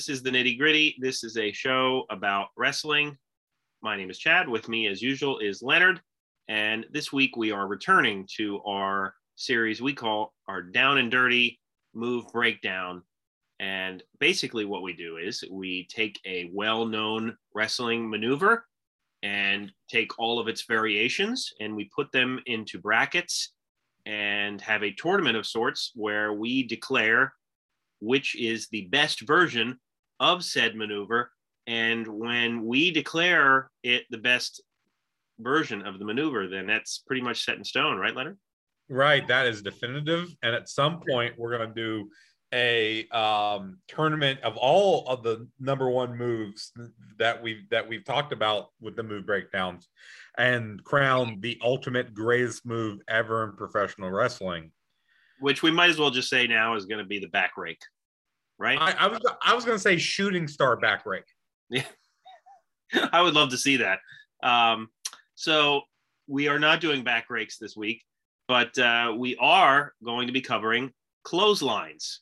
This is the Nitty Gritty. This is a show about wrestling. My name is Chad. With me, as usual, is Leonard. And this week we are returning to our series we call our Down and Dirty Move Breakdown. And basically, what we do is we take a well known wrestling maneuver and take all of its variations and we put them into brackets and have a tournament of sorts where we declare which is the best version of said maneuver. And when we declare it the best version of the maneuver, then that's pretty much set in stone, right, Leonard? Right. That is definitive. And at some point, we're going to do a um, tournament of all of the number one moves that we've that we've talked about with the move breakdowns and crown the ultimate greatest move ever in professional wrestling which we might as well just say now is going to be the back rake, right? I, I was I was going to say shooting star back rake. Yeah, I would love to see that. Um, so we are not doing back rakes this week, but uh, we are going to be covering clotheslines.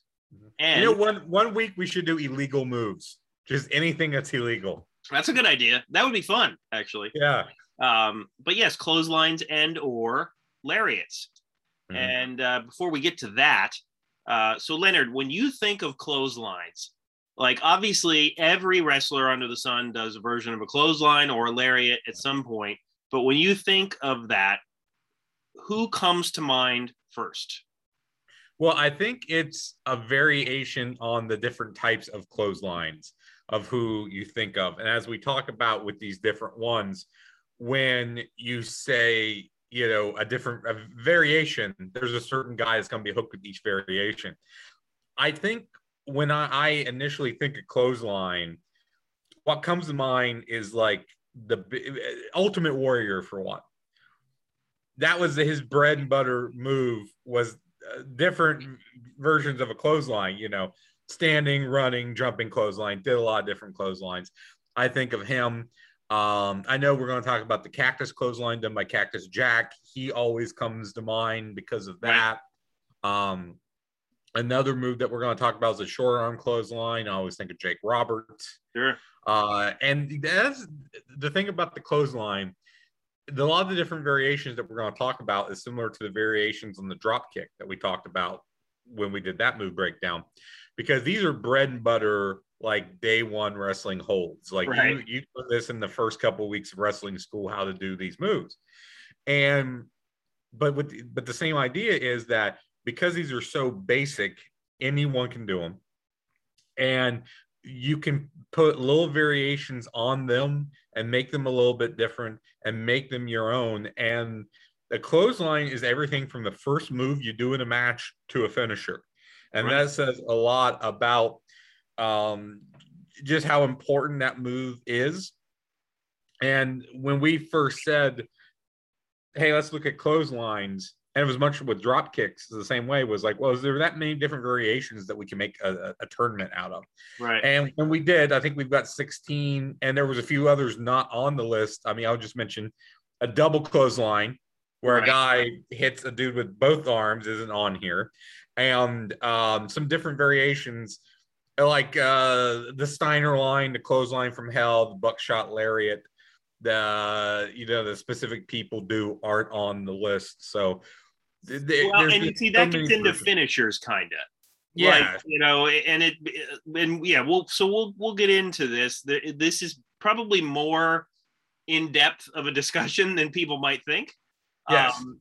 And you know, one one week we should do illegal moves, just anything that's illegal. That's a good idea. That would be fun, actually. Yeah. Um, but yes, clotheslines and or lariats. Mm-hmm. And uh, before we get to that, uh, so Leonard, when you think of clotheslines, like obviously every wrestler under the sun does a version of a clothesline or a lariat at some point. But when you think of that, who comes to mind first? Well, I think it's a variation on the different types of clotheslines of who you think of. And as we talk about with these different ones, when you say you know a different a variation. There's a certain guy that's going to be hooked with each variation. I think when I, I initially think of clothesline what comes to mind is like the ultimate warrior for one. That was his bread and butter move was uh, different versions of a clothesline you know. Standing running jumping clothesline did a lot of different clotheslines. I think of him um, I know we're going to talk about the cactus clothesline done by Cactus Jack. He always comes to mind because of that. Um, another move that we're going to talk about is a short arm clothesline. I always think of Jake Roberts. Sure. Uh, and that's the thing about the clothesline. The, a lot of the different variations that we're going to talk about is similar to the variations on the drop kick that we talked about when we did that move breakdown, because these are bread and butter like day one wrestling holds. Like right. you, you put this in the first couple of weeks of wrestling school, how to do these moves. And but with but the same idea is that because these are so basic, anyone can do them. And you can put little variations on them and make them a little bit different and make them your own. And the clothesline is everything from the first move you do in a match to a finisher. And right. that says a lot about um, just how important that move is. And when we first said, hey, let's look at clotheslines, and it was much with drop kicks the same way, was like, well, is there that many different variations that we can make a, a tournament out of? Right. And when we did, I think we've got 16, and there was a few others not on the list. I mean, I'll just mention a double clothesline where right. a guy hits a dude with both arms isn't on here and um, some different variations like uh, the Steiner line, the clothesline from hell, the buckshot lariat, the you know the specific people do aren't on the list. So well, and you see that gets into finishers, kind of. Yeah, like, you know, and it and yeah, we'll so we'll we'll get into this. This is probably more in depth of a discussion than people might think. Yes. Um,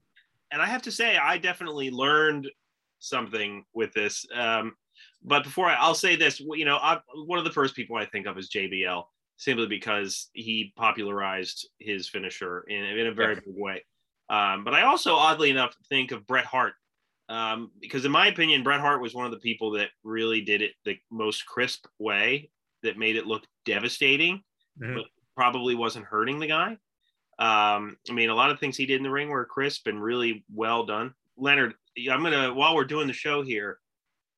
and I have to say, I definitely learned something with this. Um, but before I, will say this, you know, I, one of the first people I think of is JBL, simply because he popularized his finisher in, in a very big way. Um, but I also, oddly enough, think of Bret Hart um, because, in my opinion, Bret Hart was one of the people that really did it the most crisp way that made it look devastating, mm-hmm. but probably wasn't hurting the guy. Um, I mean, a lot of things he did in the ring were crisp and really well done. Leonard, I'm gonna while we're doing the show here,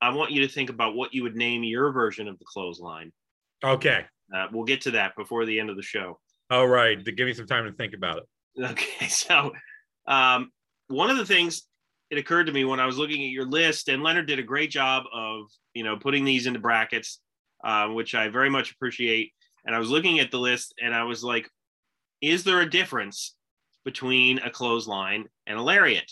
I want you to think about what you would name your version of the clothesline. Okay. Uh, we'll get to that before the end of the show. All right. Give me some time to think about it. Okay. So, um, one of the things it occurred to me when I was looking at your list, and Leonard did a great job of you know putting these into brackets, um, which I very much appreciate. And I was looking at the list, and I was like, is there a difference between a clothesline and a lariat?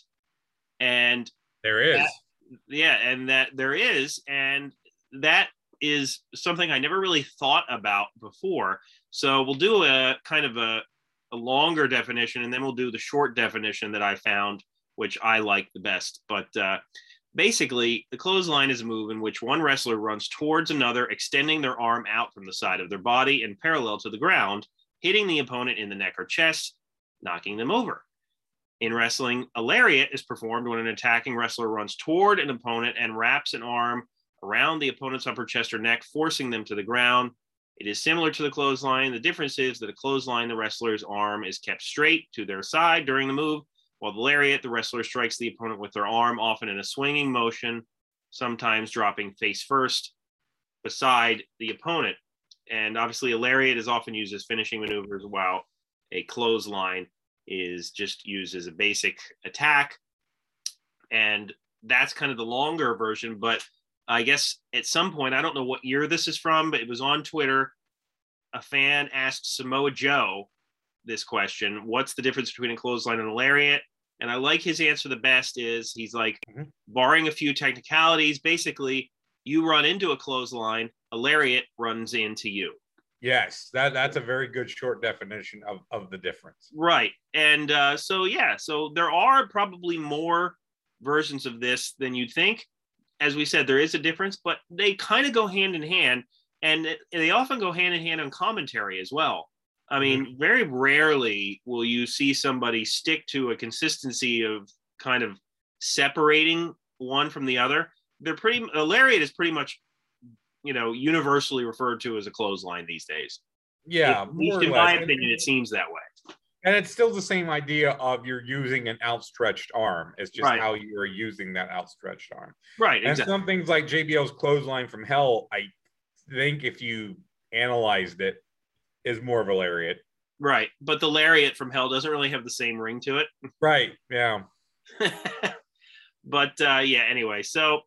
And there is. That, yeah, and that there is, and that is something I never really thought about before. So we'll do a kind of a, a longer definition, and then we'll do the short definition that I found which I like the best. But uh, basically, the clothesline is a move in which one wrestler runs towards another, extending their arm out from the side of their body and parallel to the ground, hitting the opponent in the neck or chest, knocking them over. In wrestling, a lariat is performed when an attacking wrestler runs toward an opponent and wraps an arm around the opponent's upper chest or neck, forcing them to the ground. It is similar to the clothesline. The difference is that a clothesline, the wrestler's arm is kept straight to their side during the move, while the lariat, the wrestler strikes the opponent with their arm, often in a swinging motion, sometimes dropping face first beside the opponent. And obviously, a lariat is often used as finishing maneuvers, while a clothesline is just used as a basic attack. And that's kind of the longer version. But I guess at some point, I don't know what year this is from, but it was on Twitter. A fan asked Samoa Joe this question what's the difference between a clothesline and a lariat and i like his answer the best is he's like mm-hmm. barring a few technicalities basically you run into a clothesline a lariat runs into you yes that that's a very good short definition of, of the difference right and uh, so yeah so there are probably more versions of this than you'd think as we said there is a difference but they kind of go hand in hand and they often go hand in hand on commentary as well I mean, mm-hmm. very rarely will you see somebody stick to a consistency of kind of separating one from the other. They're pretty a lariat is pretty much, you know, universally referred to as a clothesline these days. Yeah, at least in my opinion, it seems that way. And it's still the same idea of you're using an outstretched arm. It's just right. how you are using that outstretched arm. Right. And exactly. some things like JBL's clothesline from hell, I think if you analyzed it, is more of a lariat. Right. But the lariat from hell doesn't really have the same ring to it. Right. Yeah. but uh, yeah, anyway, so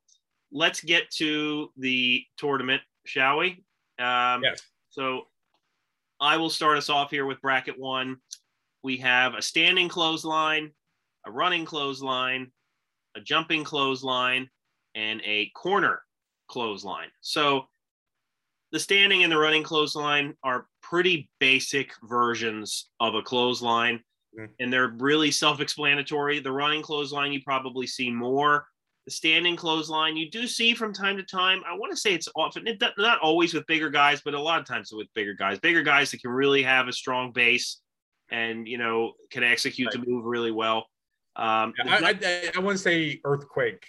let's get to the tournament, shall we? Um, yes. So I will start us off here with bracket one. We have a standing clothesline, a running clothesline, a jumping clothesline, and a corner clothesline. So the standing and the running clothesline are pretty basic versions of a clothesline, mm-hmm. and they're really self-explanatory. The running clothesline you probably see more. The standing clothesline you do see from time to time. I want to say it's often it, not always with bigger guys, but a lot of times with bigger guys. Bigger guys that can really have a strong base and you know can execute right. the move really well. Um, I, I, I wouldn't say earthquake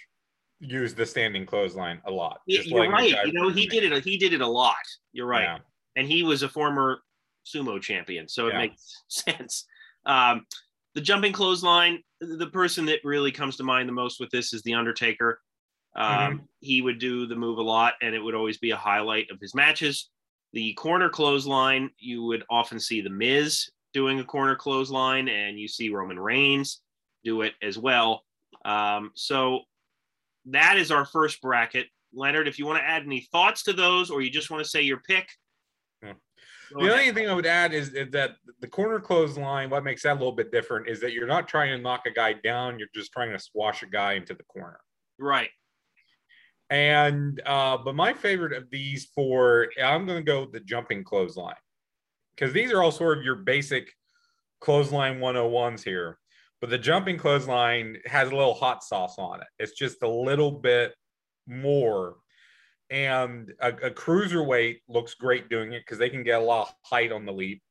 used the standing clothesline a lot. You're right. You know, he did it. He did it a lot. You're right. Yeah. And he was a former sumo champion, so it yeah. makes sense. Um, the jumping clothesline. The person that really comes to mind the most with this is the Undertaker. Um, mm-hmm. He would do the move a lot, and it would always be a highlight of his matches. The corner clothesline, you would often see the Miz doing a corner clothesline, and you see Roman Reigns do it as well. Um, so that is our first bracket. Leonard, if you want to add any thoughts to those or you just want to say your pick. The only thing I would add is, is, that the corner clothesline, what makes that a little bit different is that you're not trying to knock a guy down, you're just trying to squash a guy into the corner. Right. And uh, but my favorite of these four, I'm gonna go with the jumping clothesline. Because these are all sort of your basic clothesline 101s here. But the jumping clothesline has a little hot sauce on it. It's just a little bit more. And a, a cruiserweight looks great doing it because they can get a lot of height on the leap.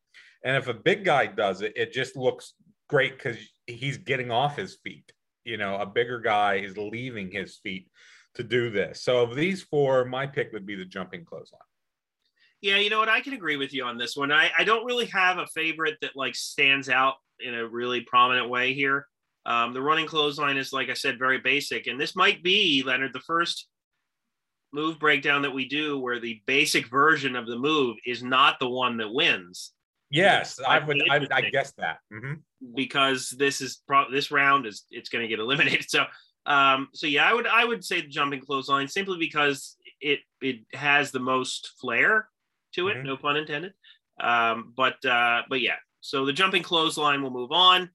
And if a big guy does it, it just looks great because he's getting off his feet. You know, a bigger guy is leaving his feet to do this. So of these four, my pick would be the jumping clothesline. Yeah, you know what? I can agree with you on this one. I, I don't really have a favorite that like stands out in a really prominent way here. Um, the running clothesline is, like I said, very basic. And this might be, Leonard, the first move breakdown that we do where the basic version of the move is not the one that wins. Yes, I would. I, I guess that mm-hmm. because this is pro- this round is it's going to get eliminated. So Um, so yeah, I would I would say the jumping clothesline simply because it it has the most flair to it, Mhm. no pun intended. Um, but uh, but yeah, so the jumping clothesline will move on.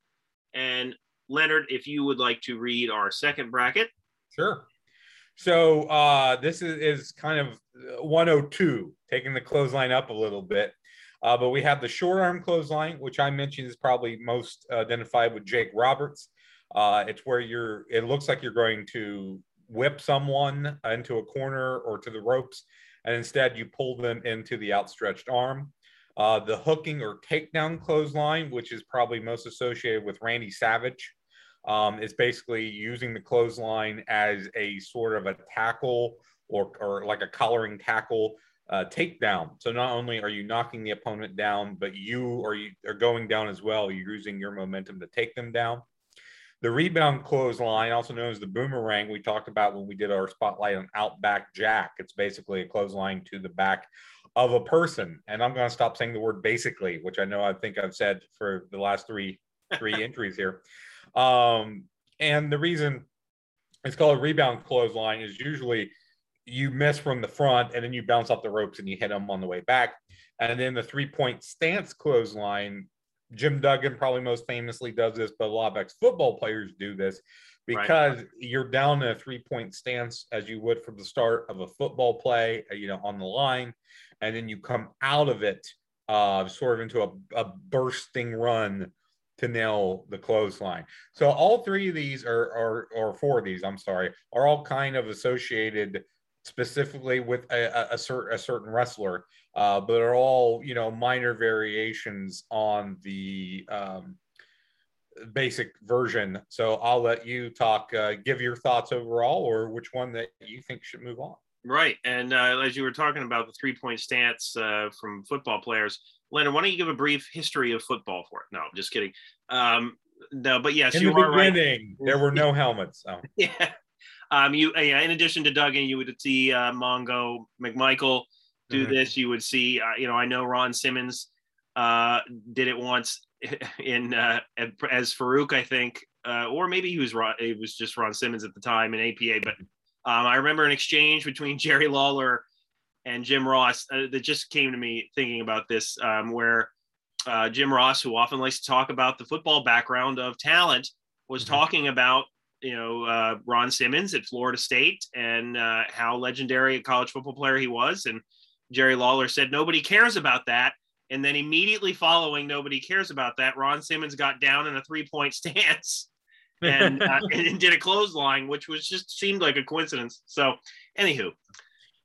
And Leonard, if you would like to read our second bracket, Sure. So uh, this is, is kind of 102, taking the clothesline up a little bit. Uh, but we have the short arm clothesline, which I mentioned is probably most identified with Jake Roberts. Uh, it's where you're, it looks like you're going to whip someone into a corner or to the ropes, and instead you pull them into the outstretched arm. Uh, the hooking or takedown clothesline, which is probably most associated with Randy Savage, um, is basically using the clothesline as a sort of a tackle or, or like a collaring tackle uh, takedown. So not only are you knocking the opponent down, but you are you are going down as well. You're using your momentum to take them down. The rebound clothesline, also known as the boomerang, we talked about when we did our spotlight on Outback Jack. It's basically a clothesline to the back of a person. And I'm going to stop saying the word basically, which I know I think I've said for the last three three entries here. Um, and the reason it's called a rebound clothesline is usually you miss from the front and then you bounce off the ropes and you hit them on the way back. And then the three point stance clothesline, Jim Duggan probably most famously does this, but a lot of ex football players do this because right. you're down in a three point stance as you would from the start of a football play, uh, you know, on the line. And then you come out of it uh, sort of into a, a bursting run to nail the clothesline. So all three of these are, are or four of these, I'm sorry, are all kind of associated specifically with a, a, a, certain, a certain wrestler, uh, but are all you know minor variations on the um, basic version. So I'll let you talk, uh, give your thoughts overall, or which one that you think should move on. Right, and uh, as you were talking about the three-point stance uh, from football players, Leonard, why don't you give a brief history of football for it? No, I'm just kidding. Um, no, but yes, in you are right. there were no helmets. So. yeah. Um, you yeah, in addition to Duggan, you would see uh, Mongo McMichael do Mhm. this. You would see, uh, you know, I know Ron Simmons uh, did it once in uh, as Faarooq, I think, uh, or maybe he was Ron, it was just Ron Simmons at the time in APA. But um, I remember an exchange between Jerry Lawler and Jim Ross uh, that just came to me thinking about this, um, where uh, Jim Ross, who often likes to talk about the football background of talent, was Mhm. talking about you know uh, Ron Simmons at Florida State and uh, how legendary a college football player he was, and Jerry Lawler said nobody cares about that. And then immediately following, nobody cares about that. Ron Simmons got down in a three-point stance and, uh, and did a clothesline, which was just seemed like a coincidence. So, anywho,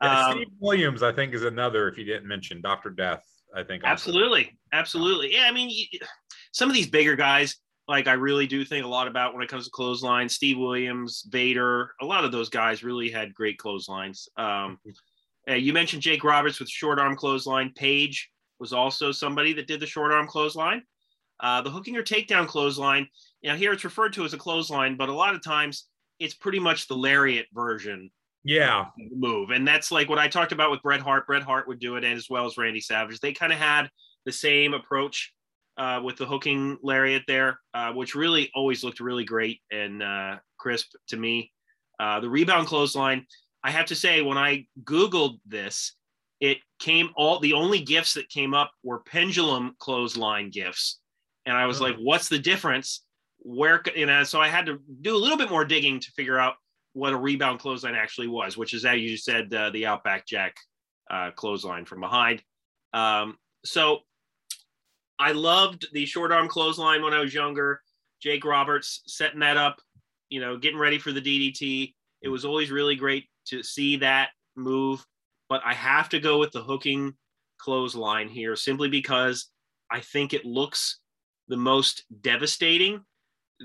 Yeah, um, Steve Williams, I think, is another. If you didn't mention Doctor Death, I think also. Absolutely, absolutely. Yeah, I mean, some of these bigger guys, like I really do think a lot about when it comes to clothesline. Steve Williams, Vader, a lot of those guys really had great clotheslines. Um, uh, you mentioned Jake Roberts with short arm clothesline. Page was also somebody that did the short arm clothesline. Uh, the hooking or takedown clothesline. You know, here it's referred to as a clothesline, but a lot of times it's pretty much the lariat version Yeah, move. And that's like what I talked about with Bret Hart. Bret Hart would do it as well as Randy Savage. They kind of had the same approach uh, with the hooking lariat there, uh, which really always looked really great and uh, crisp to me. Uh, the rebound clothesline, I have to say, when I Googled this, it came all the only gifts that came up were pendulum clothesline gifts. And I was Oh. like, what's the difference? Where, you know, so I had to do a little bit more digging to figure out what a rebound clothesline actually was, which is, as you said, uh, the Outback Jack uh, clothesline from behind. Um, so I loved the short arm clothesline when I was younger. Jake Roberts setting that up, you know, getting ready for the DDT. It was always really great to see that move. But I have to go with the hooking clothesline here simply because I think it looks the most devastating.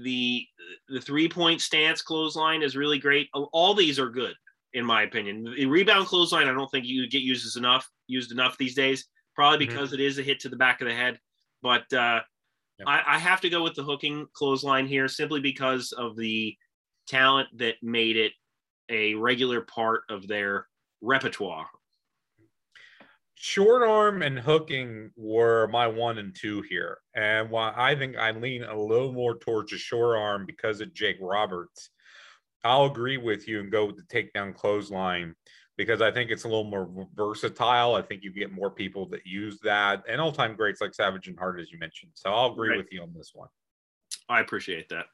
The the three point stance clothesline is really great. All these are good in my opinion. The rebound clothesline I don't think you get used as enough used enough these days. Probably Mhm. because it is a hit to the back of the head. But uh, Yeah. I, I have to go with the hooking clothesline here simply because of the talent that made it a regular part of their repertoire. Short arm and hooking were my one and two here, and while I think I lean a little more towards the short arm because of Jake Roberts. I'll agree with you and go with the takedown clothesline because I think it's a little more versatile. I think you get more people that use that and all time greats like Savage and Hart, as you mentioned. So I'll agree right. with you on this one. I appreciate that.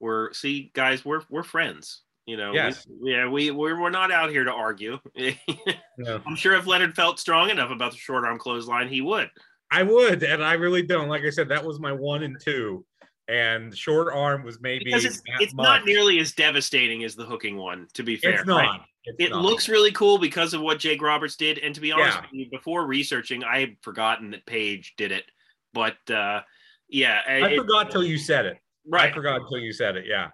We're see, guys, we're we're friends. You know, yes. we, yeah, we we're, we're not out here to argue. no. I'm sure if Leonard felt strong enough about the short arm clothesline, he would. I would, and I really don't. Like I said, that was my one and two, and short arm was maybe because it's, it's not nearly as devastating as the hooking one. To be fair, it's not. Right? It's it not. looks really cool because of what Jake Roberts did, and to be honest, yeah. you, before researching, I had forgotten that Page did it. But uh, yeah, I it, forgot till you said it. Right, I forgot until you said it. Yeah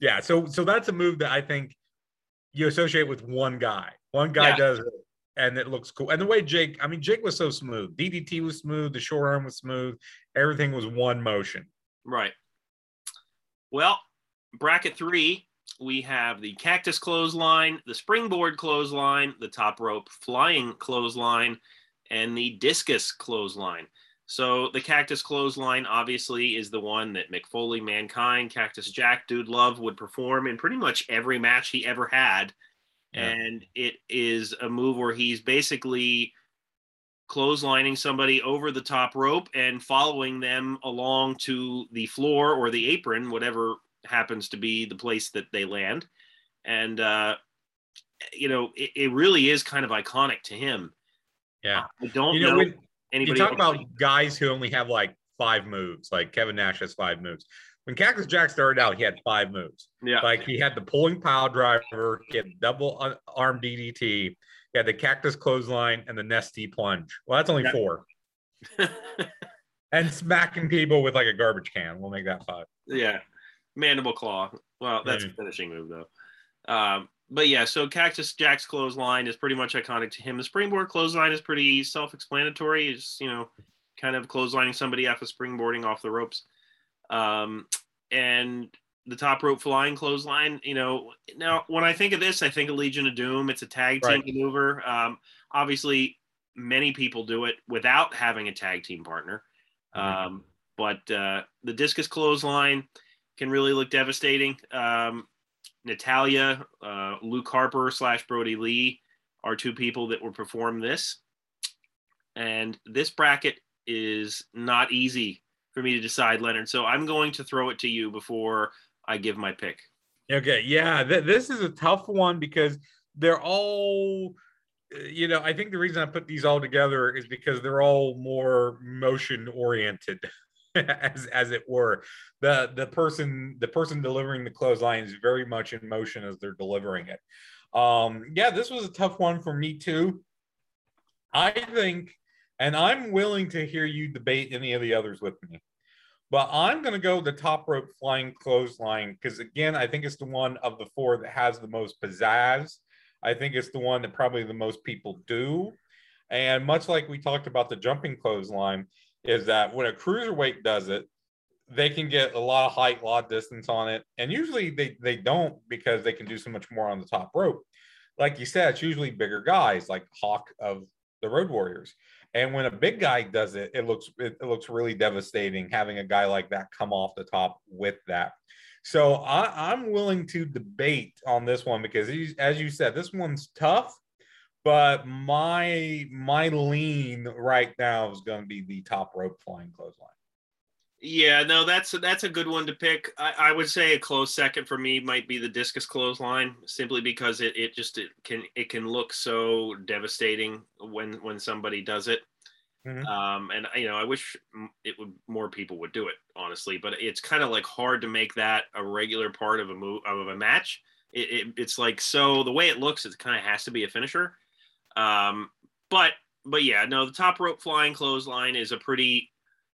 yeah. So so that's a move that I think you associate with one guy. One guy yeah. does it, and it looks cool. And the way Jake, I mean, Jake was so smooth. DDT was smooth. The short arm was smooth. Everything was one motion. Right. Well, bracket three, we have the cactus clothesline, the springboard clothesline, the top rope flying clothesline, and the discus clothesline. So the Cactus Clothesline obviously is the one that Mick Foley, Mankind, Cactus Jack, Dude Love would perform in pretty much every match he ever had. Yeah. And it is a move where he's basically clotheslining somebody over the top rope and following them along to the floor or the apron, whatever happens to be the place that they land. And, uh, you know, it, it really is kind of iconic to him. Yeah. I don't you know. know Anybody you talk about guys who only have like five moves, like Kevin Nash has five moves. When Cactus Jack started out, he had five moves. Yeah. Like he had the pulling pile driver, he had double arm DDT, he had the cactus clothesline, and the Nestea plunge. Well, that's only four. and smacking people with like a garbage can. We'll make that five. Yeah. Mandible claw. Well, that's mm. a finishing move though. Um, but yeah, so Cactus Jack's clothesline is pretty much iconic to him. The springboard clothesline is pretty self-explanatory. It's you know, kind of clotheslining somebody after springboarding off the ropes. Um, and the top rope flying clothesline, you know, now when I think of this, I think of Legion of Doom. It's a tag team right. maneuver. Um, obviously, many people do it without having a tag team partner. Mm-hmm. Um, but uh, the discus clothesline can really look devastating. Um, Natalya, uh, Luke Harper slash Brodie Lee are two people that will perform this. And this bracket is not easy for me to decide, Leonard. So I'm going to throw it to you before I give my pick. Okay. Yeah. Th- this is a tough one because they're all, you know, I think the reason I put these all together is because they're all more motion oriented. as as it were. The the person the person delivering the clothesline is very much in motion as they're delivering it. Um, yeah, this was a tough one for me too. I think, and I'm willing to hear you debate any of the others with me. But I'm going to go the top rope flying clothesline because, again, I think it's the one of the four that has the most pizzazz. I think it's the one that probably the most people do. And much like we talked about the jumping clothesline, is that when a cruiserweight does it, they can get a lot of height, a lot of distance on it. And usually they, they don't because they can do so much more on the top rope. Like you said, it's usually bigger guys like Hawk of the Road Warriors. And when a big guy does it, it looks it, it looks really devastating having a guy like that come off the top with that. So I, I'm willing to debate on this one because, as you said, this one's tough but my my lean right now is going to be the top rope flying clothesline. Yeah, no, that's that's a good one to pick. I, I, would say a close second for me might be the discus clothesline, simply because it, it just it can it can look so devastating when when somebody does it. Mm-hmm. Um, and you know, I wish it would more people would do it, honestly. But it's kind of like hard to make that a regular part of a move of a match. It, it, it's like so the way it looks, it kind of has to be a finisher. Um, but but yeah, no, the top rope flying clothesline is a pretty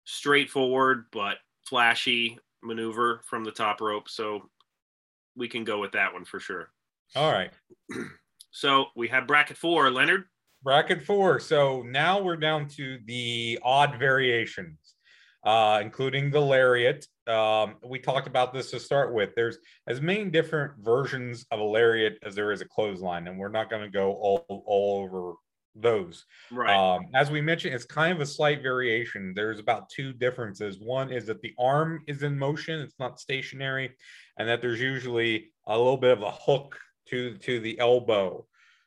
straightforward but flashy maneuver from the top rope. So we can go with that one for sure. All right. So we have bracket four, Leonard. Bracket four. So now we're down to the odd variations, uh, including the lariat. Um, we talked about this to start with. There's as many different versions of a lariat as there is a clothesline, and we're not going to go all, all over those. Right. Um, as we mentioned, it's kind of a slight variation. There's about two differences. One is that the arm is in motion, it's not stationary, and that there's usually a little bit of a hook to to the elbow.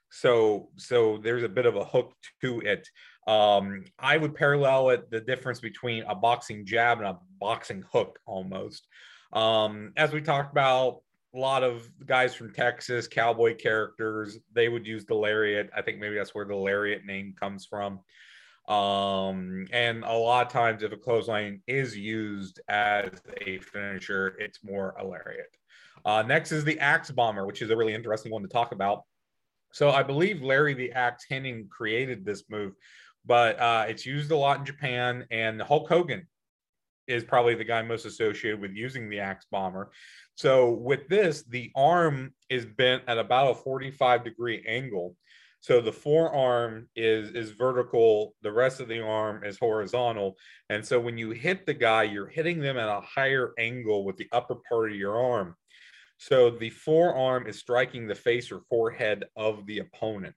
So so there's a bit of a hook to it. Um, I would parallel it the difference between a boxing jab and a boxing hook almost. Um, as we talked about, a lot of guys from Texas, cowboy characters, they would use the lariat. I think maybe that's where the lariat name comes from. Um, and a lot of times, if a clothesline is used as a finisher, it's more a lariat. Uh, next is the axe bomber, which is a really interesting one to talk about. So I believe Larry the Axe Hennig created this move, but uh, it's used a lot in Japan, and Hulk Hogan is probably the guy most associated with using the axe bomber. So with this, the arm is bent at about a 45 degree angle. So the forearm is is vertical, the rest of the arm is horizontal. And so when you hit the guy, you're hitting them at a higher angle with the upper part of your arm. So the forearm is striking the face or forehead of the opponent.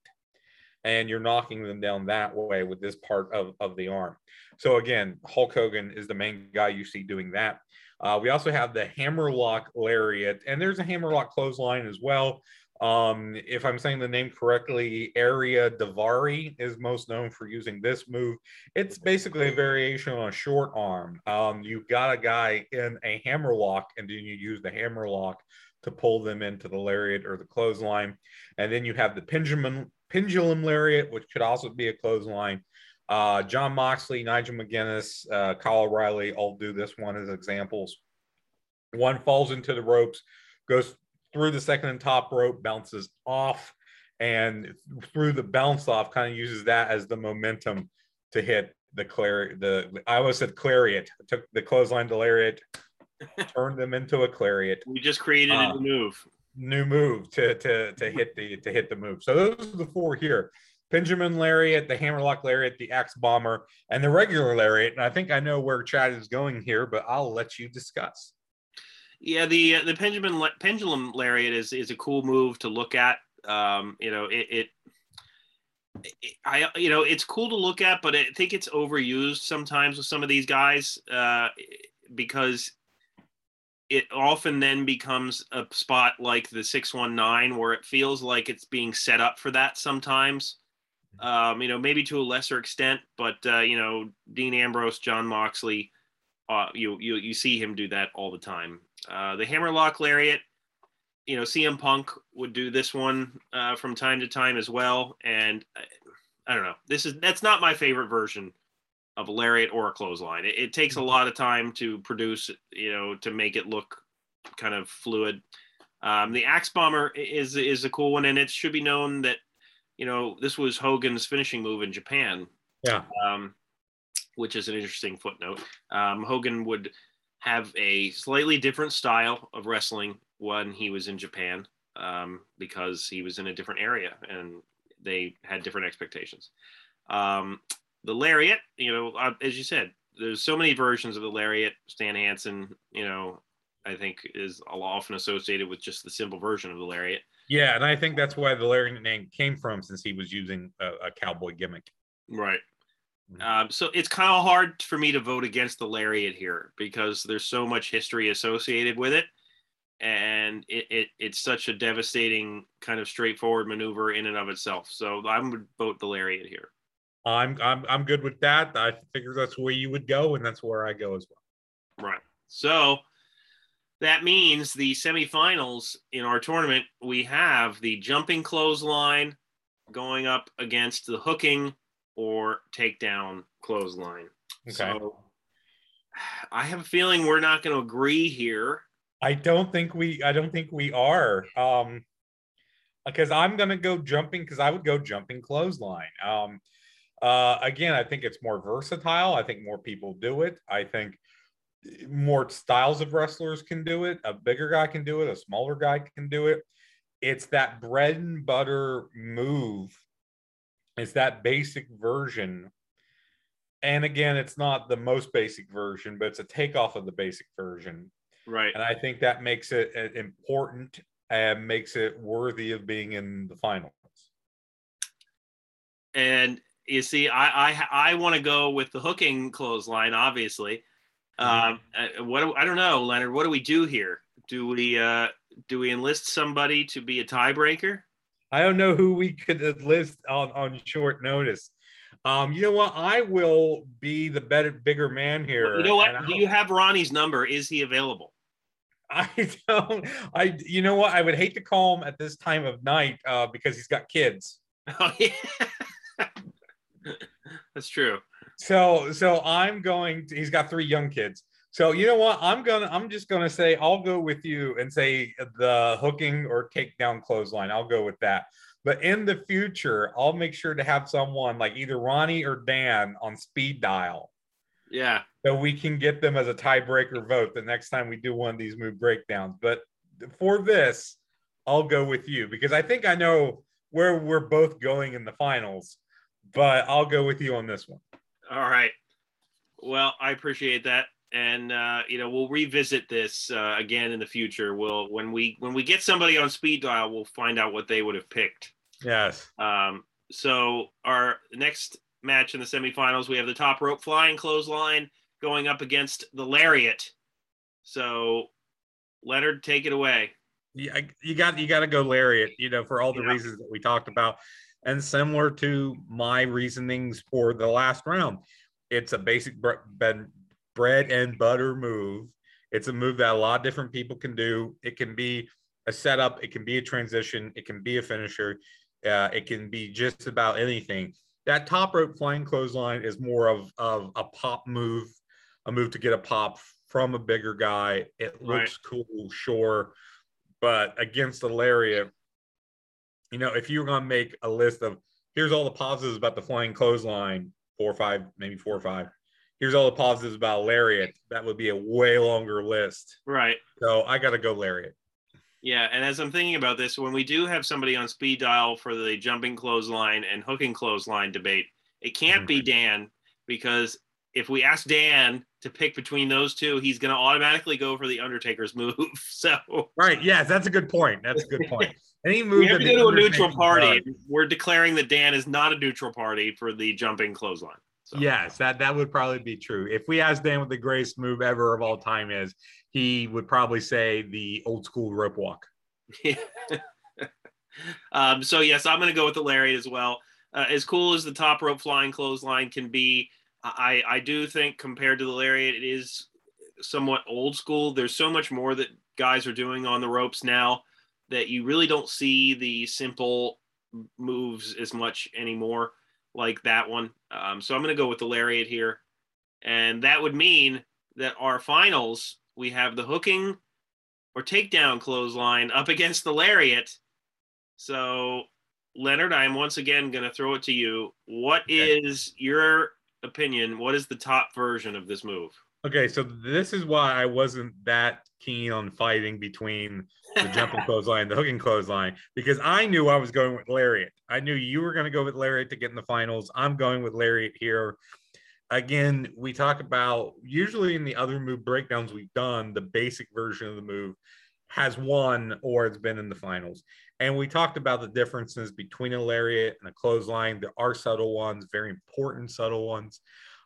And you're knocking them down that way with this part of, of the arm. So again, Hulk Hogan is the main guy you see doing that. Uh, we also have the hammerlock lariat, and there's a hammerlock clothesline as well. Um, if I'm saying the name correctly, Ariya Daivari is most known for using this move. It's basically a variation on a short arm. Um, you've got a guy in a hammerlock, and then you use the hammerlock to pull them into the lariat or the clothesline. And then you have the pendulum pendulum lariat, which could also be a clothesline. Uh, Jon Moxley, Nigel McGuinness, uh, Kyle O'Reilly all do this one as examples. One falls into the ropes, goes through the second and top rope, bounces off, and through the bounce off, kind of uses that as the momentum to hit the clary. The I always said clariat. took the clothesline to lariat, turned them into a clariat. We just created uh, a new move. New move to to to hit the to hit the move. So those are the four here. Pendulum Lariat, the Hammerlock Lariat, the Axe Bomber, and the regular Lariat. And I think I know where Chad is going here, but I'll let you discuss. Yeah, the uh, the pendulum pendulum lariat is is a cool move to look at. Um, you know, it, it, it, I you know it's cool to look at, but I think it's overused sometimes with some of these guys uh, because it often then becomes a spot like the 619 where it feels like it's being set up for that sometimes um, you know, maybe to a lesser extent, but uh, you know, Dean Ambrose, Jon Moxley, uh, you you you see him do that all the time. Uh, the Hammerlock Lariat, you know, CM Punk would do this one uh, from time to time as well, and I, uh, I don't know. This is that's not my favorite version of a lariat or a clothesline. It, it takes a mm-hmm. lot of time to produce, you know, to make it look kind of fluid. Um, the Axe Bomber is is a cool one, and it should be known that you know, this was Hogan's finishing move in Japan. Yeah. Um, which is an interesting footnote. Um, Hogan would have a slightly different style of wrestling when he was in Japan um, because he was in a different area and they had different expectations. Um, the lariat, you know, uh, as you said, there's so many versions of the lariat. Stan Hansen, you know, I think is often associated with just the simple version of the lariat. Yeah, and I think that's why the lariat name came from, since he was using a, a cowboy gimmick. Right. Mm-hmm. Um, so it's kind of hard for me to vote against the lariat here because there's so much history associated with it, and it, it it's such a devastating kind of straightforward maneuver in and of itself. So I would vote the lariat here. I'm I'm I'm good with that. I figure that's where you would go, and that's where I go as well. Right. So that means the semifinals in our tournament, we have the jumping clothesline going up against the hooking or takedown clothesline. Okay. So I have a feeling we're not going to agree here. I don't think we I don't think we are. Um because I'm going to go jumping because I would go jumping clothesline. Um uh again, I think it's more versatile. I think more people do it. I think more styles of wrestlers can do it. A bigger guy can do it. A smaller guy can do it. It's that bread and butter move. It's that basic version. And again, it's not the most basic version, but it's a takeoff of the basic version. Right. And I think that makes it uh, important and makes it worthy of being in the finals. And you see, I I, I want to go with the hooking clothesline, obviously. Um, uh, what do, I don't know, Leonard. What do we do here? Do we uh, do we enlist somebody to be a tiebreaker? I don't know who we could enlist on, on short notice. Um, you know what? I will be the better, bigger man here. You know what? Do you have Ronnie's number? Is he available? I don't. I. You know what? I would hate to call him at this time of night uh, because he's got kids. Oh yeah, that's true. So, so I'm going. To, he's got three young kids. So you know what? I'm gonna. I'm just gonna say I'll go with you and say the hooking or takedown clothesline. I'll go with that. But in the future, I'll make sure to have someone like either Ronnie or Dan on speed dial. Yeah. So we can get them as a tiebreaker vote the next time we do one of these move breakdowns. But for this, I'll go with you because I think I know where we're both going in the finals, but I'll go with you on this one. All right. Well, I appreciate that. And uh, you know, we'll revisit this uh, again in the future. We'll when we when we get somebody on speed dial, we'll find out what they would have picked. Yes. Um, so our next match in the semifinals, we have the top rope flying clothesline going up against the lariat. So Leonard, take it away. Yeah, you got you got to go lariat. You know, for all the yeah. reasons that we talked about, and similar to my reasonings for the last round, it's a basic bread and butter move. It's a move that a lot of different people can do. It can be a setup, it can be a transition, it can be a finisher. Uh, it can be just about anything. That top rope flying clothesline is more of, of a pop move, a move to get a pop from a bigger guy. It looks right. cool, sure. But against the lariat, you know, if you were going to make a list of here's all the positives about the flying clothesline, four or five, maybe four or five. Here's all the positives about lariat. That would be a way longer list. Right. So I got to go lariat. Yeah, and as I'm thinking about this, when we do have somebody on speed dial for the jumping clothesline and hooking clothesline debate, it can't mm-hmm. be Dan because if we ask Dan to pick between those two, he's going to automatically go for the Undertaker's move. So right, yes, that's a good point. That's a good point. Any move we have to go to a neutral party. Does. We're declaring that Dan is not a neutral party for the jumping clothesline. So. Yes, that that would probably be true. If we asked Dan what the greatest move ever of all time is, he would probably say the old school rope walk. Yeah. um, so yes, I'm going to go with the lariat as well. Uh, as cool as the top rope flying clothesline can be, I I do think compared to the lariat, it is somewhat old school. There's so much more that guys are doing on the ropes now that you really don't see the simple moves as much anymore like that one. Um, so I'm going to go with the lariat here. And that would mean that our finals, we have the hooking or takedown clothesline up against the lariat. So, Leonard, I am once again going to throw it to you. What okay. is your opinion? What is the top version of this move? Okay, so this is why I wasn't that keen on fighting between the jumping clothesline, the hooking clothesline, because I knew I was going with Lariat. I knew you were going to go with Lariat to get in the finals. I'm going with Lariat here. Again, we talk about usually in the other move breakdowns we've done, the basic version of the move has won or it's been in the finals. And we talked about the differences between a lariat and a clothesline. There are subtle ones, very important subtle ones.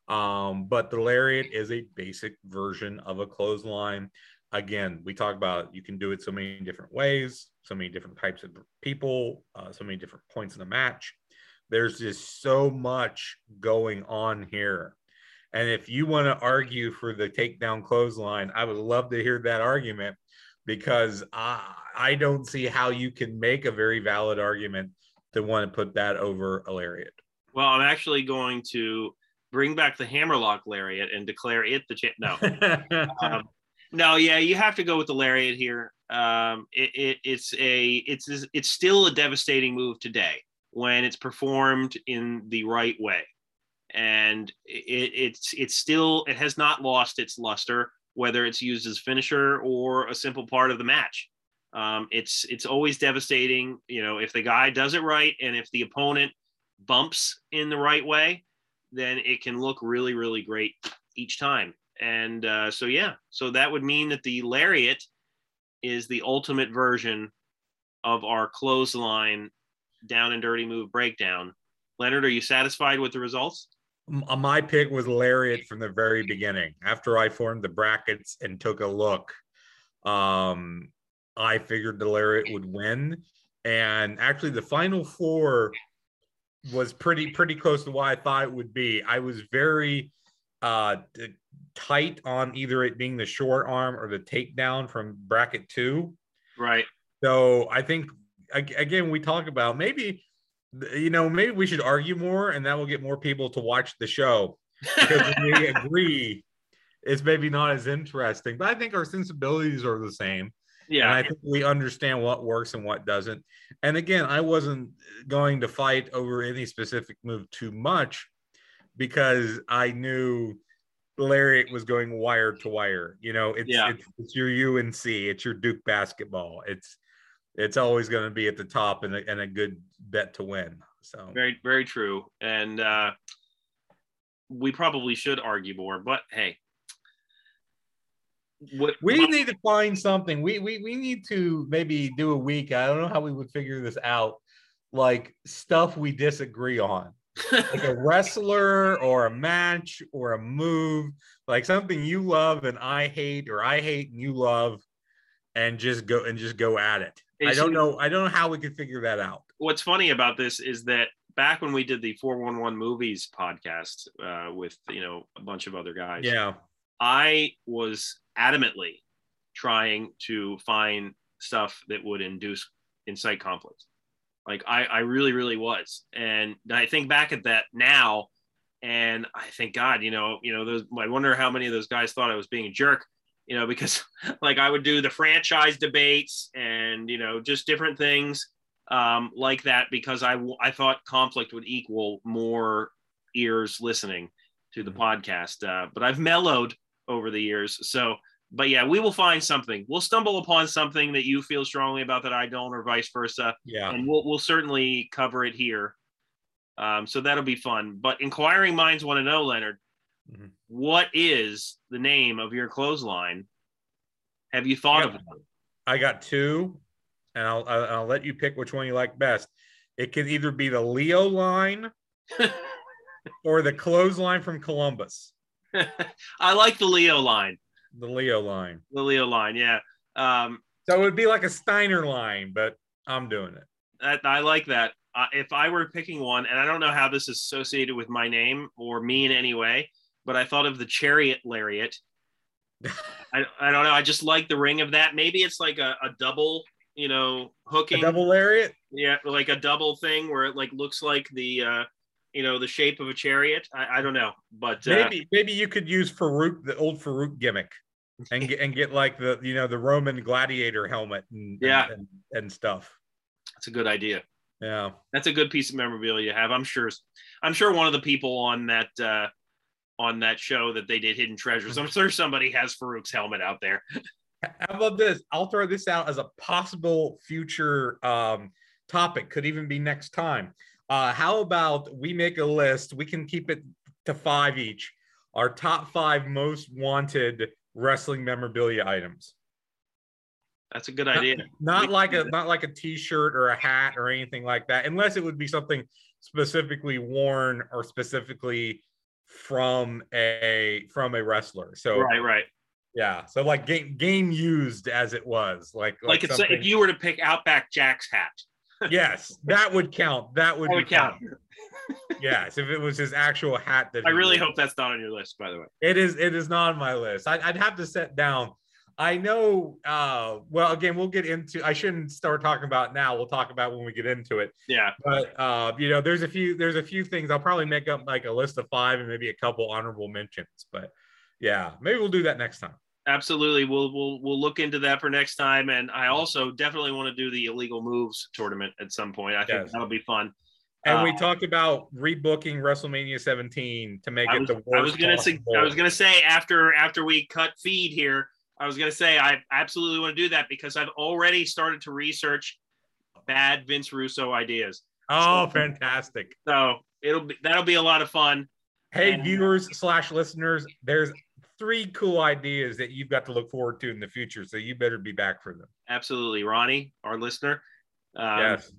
Um, but the lariat is a basic version of a clothesline again, we talk about you can do it so many different ways, so many different types of people, uh, so many different points in the match. There's just so much going on here. And if you want to argue for the takedown clothesline, I would love to hear that argument because I, I don't see how you can make a very valid argument to want to put that over a lariat. Well, I'm actually going to bring back the hammerlock lariat and declare it the champ. No, um, no, yeah, you have to go with the lariat here. Um, it, it, it's a it's it's still a devastating move today when it's performed in the right way, and it, it's it's still it has not lost its luster whether it's used as finisher or a simple part of the match. Um, it's it's always devastating, you know, if the guy does it right and if the opponent bumps in the right way, then it can look really really great each time. And uh, so, yeah, so that would mean that the lariat is the ultimate version of our clothesline down and dirty move breakdown. Leonard, are you satisfied with the results? Uh, my pick was lariat from the very beginning. After I formed the brackets and took a look, um, I figured the Lariat would win. And actually, the final four was pretty pretty close to what I thought it would be. I was very uh tight on either it being the short arm or the takedown from bracket two. Right. So I think again we talk about maybe you know maybe we should argue more and that will get more people to watch the show because we agree it's maybe not as interesting but i think our sensibilities are the same yeah and i think we understand what works and what doesn't and again i wasn't going to fight over any specific move too much because i knew Lariat was going wire to wire. You know, it's, yeah. it's, it's your UNC, it's your Duke basketball. It's it's always going to be at the top and a, and a good bet to win. So very very true. And uh, we probably should argue more, but hey. What, we need to find something. We, we we need to maybe do a week. I don't know how we would figure this out. Like stuff we disagree on like a wrestler or a match or a move, like something you love and I hate, or I hate and you love, and just go and just go at it. I don't know. I don't know how we could figure that out. What's funny about this is that back when we did the 411 movies podcast uh, with you know a bunch of other guys, yeah, I was adamantly trying to find stuff that would induce incite conflict. Like I, I really, really was. And I think back at that now, and I think, God, you know, you know, those. I wonder how many of those guys thought I was being a jerk, you know, because like I would do the franchise debates and you know just different things um, like that because I I thought conflict would equal more ears listening to the mm-hmm. podcast. Uh, but I've mellowed over the years, so but yeah, we will find something. We'll stumble upon something that you feel strongly about that I don't, or vice versa. Yeah, and we'll we'll certainly cover it here. Um, so that'll be fun. But inquiring minds want to know, Leonard, mm-hmm. What is the name of your clothesline? Have you thought of it? I got two, and I'll I'll let you pick which one you like best. It could either be the Leo line or the clothesline from Columbus. I like the Leo line. The Leo line. The Leo line, yeah. Um, so it would be like a Steiner line, but I'm doing it. I, I like that. Uh, if I were picking one, and I don't know how this is associated with my name or me in any way, but I thought of the Chariot Lariat. I, I don't know. I just like the ring of that. Maybe it's like a, a double, you know, hooking. A double lariat? Yeah, like a double thing where it like looks like the uh, you know the shape of a chariot. I, I don't know, but uh, maybe maybe you could use Faarooq the old Faarooq gimmick, and get and get like the you know the Roman gladiator helmet and yeah and, and stuff. That's a good idea. Yeah, that's a good piece of memorabilia you have. I'm sure. I'm sure one of the people on that uh, on that show that they did Hidden Treasures. I'm sure somebody has Faarooq's helmet out there. How about this? I'll throw this out as a possible future um, topic. Could even be next time. Uh, how about we make a list? We can keep it to five each. Our top five most wanted wrestling memorabilia items. That's a good idea. Not, not like a not like a T-shirt or a hat or anything like that, unless it would be something specifically worn or specifically from a from a wrestler. So right, right. Yeah. So like game game used as it was. Like like, like it's if you were to pick Outback Jack's hat yes, that would count. That would, that would count. yes, if it was his actual hat. That I really hope that's not on your list. By the way, it is. It is not on my list. I, would have to set down. I know. Uh, well, again, we'll get into. I shouldn't start talking about now. We'll talk about when we get into it. Yeah. But uh, you know, there's a few. There's a few things. I'll probably make up like a list of five and maybe a couple honorable mentions. But yeah, maybe we'll do that next time absolutely we'll we'll we'll look into that for next time and i also definitely want to do the illegal moves tournament at some point i think yes. that'll be fun and uh, we talked about rebooking WrestleMania 17 to make I it the worst. I was gonna say, I was gonna say after after we cut feed here, I was gonna say I absolutely want to do that because I've already started to research bad Vince Russo ideas. Oh, so, fantastic! So it'll be that'll be a lot of fun. Hey, and, viewers slash listeners, there's three cool ideas that you've got to look forward to in the future. So you better be back for them. Absolutely, Ronnie, our listener. Um, yes,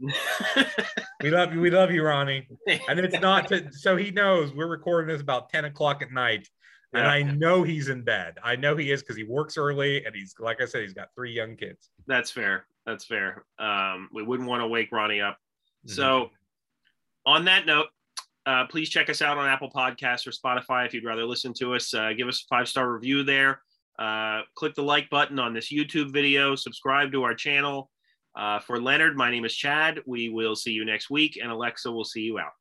we love you. We love you, Ronnie. And it's not to, so he knows we're recording this about ten o'clock at night. And. I know he's in bed. I know he is because he works early and he's like I said, he's got three young kids. That's fair. That's fair. Um, we wouldn't want to wake Ronnie up. Mm-hmm. So, on that note, uh, please check us out on Apple Podcasts or Spotify if you'd rather listen to us. Uh, give us a five star review there. Uh, click the like button on this YouTube video. Subscribe to our channel. Uh, for Leonard, my name is Chad. We will see you next week, and Alexa will see you out.